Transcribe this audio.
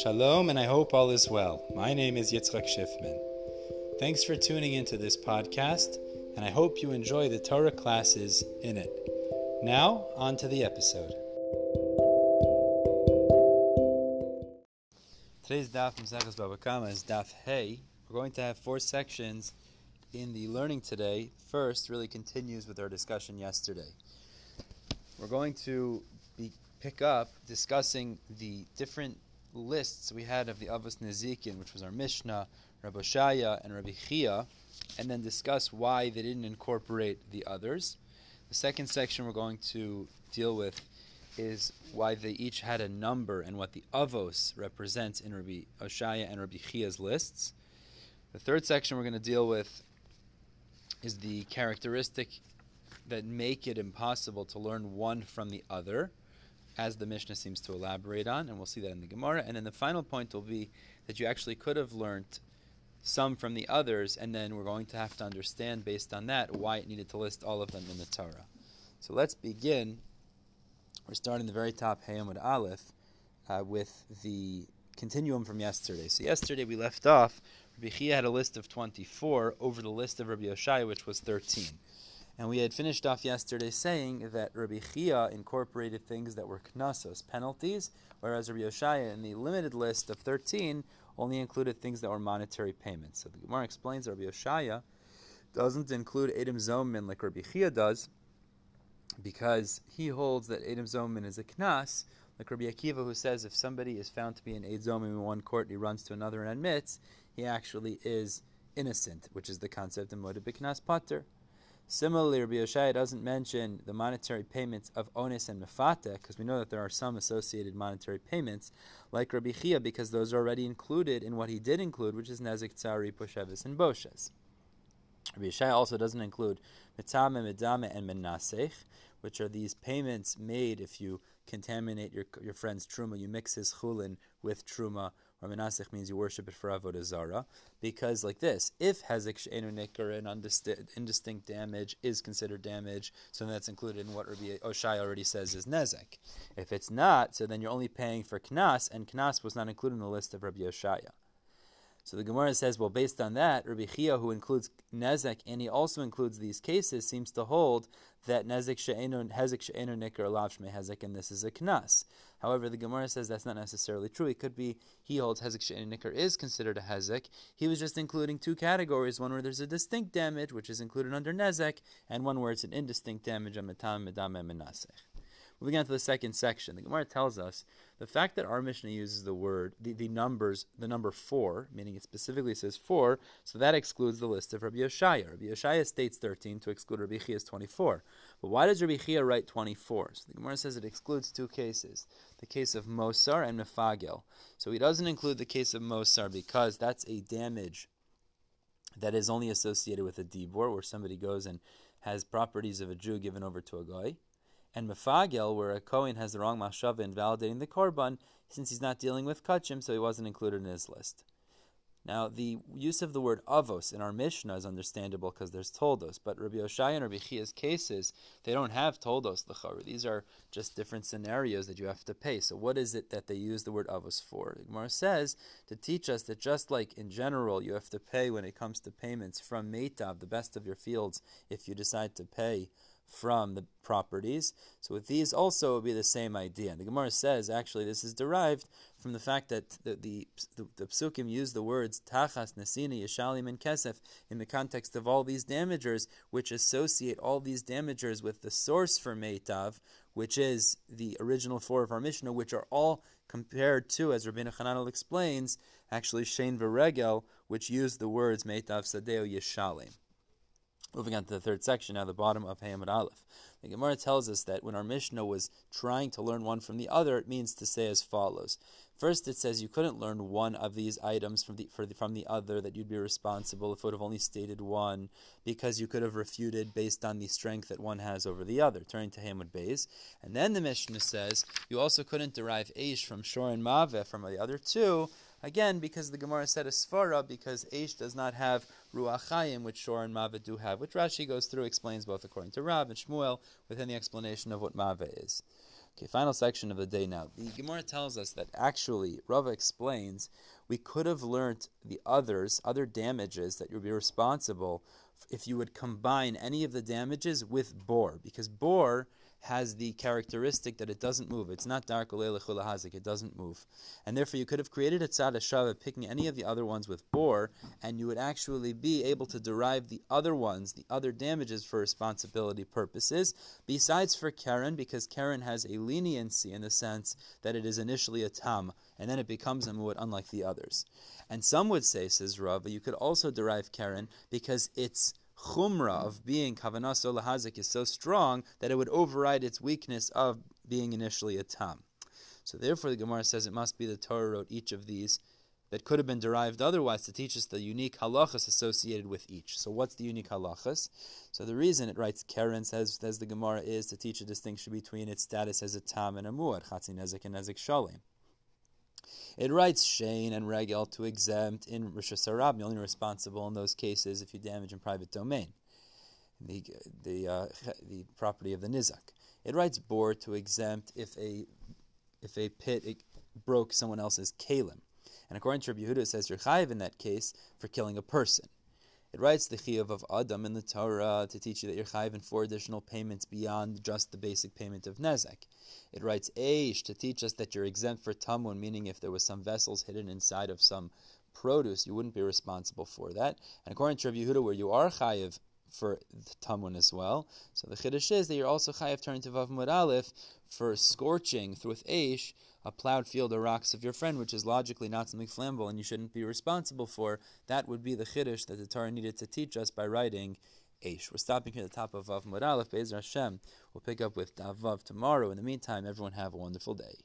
Shalom, and I hope all is well. My name is Yitzchak Schiffman. Thanks for tuning into this podcast, and I hope you enjoy the Torah classes in it. Now, on to the episode. Today's daf from Sechas Baba Kama is daf Hey. We're going to have four sections in the learning today. First, really continues with our discussion yesterday. We're going to be, pick up discussing the different lists we had of the Avos Nezikin, which was our Mishnah, Rabbi Shaya, and Rabbi Chia, and then discuss why they didn't incorporate the others. The second section we're going to deal with is why they each had a number and what the Avos represents in Rabbi Oshaya and Rabbi Chia's lists. The third section we're going to deal with is the characteristic that make it impossible to learn one from the other as the Mishnah seems to elaborate on, and we'll see that in the Gemara. And then the final point will be that you actually could have learned some from the others, and then we're going to have to understand based on that why it needed to list all of them in the Torah. So let's begin. We're starting the very top, Hayamud Aleph, uh, with the continuum from yesterday. So yesterday we left off, Rabbi Chia had a list of 24 over the list of Rabbi Yoshai, which was 13. And we had finished off yesterday saying that Rabbi Chia incorporated things that were knasos, penalties, whereas Rabbi Yoshaya in the limited list of 13 only included things that were monetary payments. So the Gemara explains Rabbi Yoshaya doesn't include Edom Zomin like Rabbi Chia does, because he holds that Edom Zomin is a knas, like Rabbi Akiva, who says if somebody is found to be an Edom Zomin in one court, and he runs to another and admits, he actually is innocent, which is the concept of Modeh B'knas Patur. Similarly, Rabbi Yoshaya doesn't mention the monetary payments of Onis and Mefata, because we know that there are some associated monetary payments, like Rabbi Chia, because those are already included in what he did include, which is Nezik, Tzari, Poshevis, and Boshes. Rabbi Yoshaya also doesn't include Mitame, Medame, and Menasech, which are these payments made if you contaminate your, your friend's truma, you mix his chulin with truma, or means you worship it for avodah zara. Because like this, if hezek she'enu nikar and indistinct damage is considered damage, so that's included in what Rabbi Oshai already says is nezek. If it's not, so then you're only paying for knas, and knas was not included in the list of Rabbi Oshaya. So the Gemara says, well, based on that, Rabbi Chia, who includes nezek and he also includes these cases, seems to hold that nezek she'enu hezek she'enu nikar alav hezek, and this is a knas. However, the Gemara says that's not necessarily true. It could be he holds hezek she'enu nikar is considered a hezek. He was just including two categories: one where there's a distinct damage, which is included under nezek, and one where it's an indistinct damage, a metam medam menasech. Moving on to the second section, the Gemara tells us the fact that our Mishnah uses the word, the, the numbers, the number four, meaning it specifically says four, so that excludes the list of Rabbi Yoshaya. Rabbi Yoshaya states 13 to exclude Rabbi Chia's 24. But why does Rabbi Chia write 24? So the Gemara says it excludes two cases the case of Mosar and Mefagel. So he doesn't include the case of Mosar because that's a damage that is only associated with a dibor, where somebody goes and has properties of a Jew given over to a guy and mefagel, where a Kohen has the wrong mashava invalidating the korban, since he's not dealing with kachim, so he wasn't included in his list. Now, the use of the word avos in our Mishnah is understandable because there's toldos, but Rabbi Oshai and Rabbi Chia's cases, they don't have toldos l'chara. These are just different scenarios that you have to pay. So, what is it that they use the word avos for? The Gemara says to teach us that just like in general you have to pay when it comes to payments from Meitav, the best of your fields, if you decide to pay from the properties. So with these also would be the same idea. And The Gemara says actually this is derived from the fact that the the, the, the psukim use the words tachas, nesina, yeshalim, and kesef in the context of all these damagers, which associate all these damagers with the source for meitav, which is the original four of our Mishnah, which are all compared to, as Rabbeinu Hananel explains, actually Shein Veregel, which use the words meitav sadeo yeshalim. Moving on to the third section, now the bottom of Hayamad Aleph. The Gemara tells us that when our Mishnah was trying to learn one from the other, it means to say as follows. First, it says you couldn't learn one of these items from the, the, from the other, that you'd be responsible if it would have only stated one, because you could have refuted based on the strength that one has over the other. Turning to Hamud Bays. And then the Mishnah says you also couldn't derive Aish from Shor and Maveh from the other two, Again, because the Gemara said a svara, because Aish does not have Ruach Chayim, which Shor and Maveh do have, which Rashi goes through, explains both according to Rav and Shmuel, within the explanation of what Maveh is. Okay, final section of the day now. The Gemara tells us that actually, Rava explains, we could have learnt the others, other damages that you would be responsible if you would combine any of the damages with bor, because bor has the characteristic that it doesn't move. It's not dark hazik, it doesn't move. And therefore you could have created a tzad shava picking any of the other ones with bor, and you would actually be able to derive the other ones, the other damages for responsibility purposes, besides for Keren, because Keren has a leniency in the sense that it is initially a tam, and then it becomes a muad unlike the others. And some would say, says Rava, you could also derive Keren because it's chumrah of being kavanas lahazik is so strong that it would override its weakness of being initially a tam. So therefore, the Gemara says it must be the Torah wrote each of these that could have been derived otherwise to teach us the unique halachas associated with each. So what's the unique halachas? So the reason it writes Keren says, says the Gemara is to teach a distinction between its status as a tam and a muad, chatzin nezik and nezik shalim. It writes Shein and Regel to exempt in reshus harabim, you're only responsible in those cases if you damage in private domain, the the uh, the property of the Nizak. It writes Bor to exempt if a if a pit broke someone else's kalim. And according to Rabbi Yehuda, it says you're chayiv in that case for killing a person. It writes the chiyuv of Adam in the Torah to teach you that you're chayiv in four additional payments beyond just the basic payment of nezek. It writes Eish to teach us that you're exempt for tamun, meaning if there was some vessels hidden inside of some produce, you wouldn't be responsible for that. And according to Rabbi Yehuda, where you are chayiv for the tamun as well, so the chiddush is that you're also chayiv turning to vav mud aleph for scorching with Eish a plowed field or rocks of your friend, which is logically not something flammable and you shouldn't be responsible for, that would be the chiddush that the Torah needed to teach us by writing Eish. We're stopping here at the top of Vav Moralef. Be'ezer Hashem. We'll pick up with Davav tomorrow. In the meantime, everyone have a wonderful day.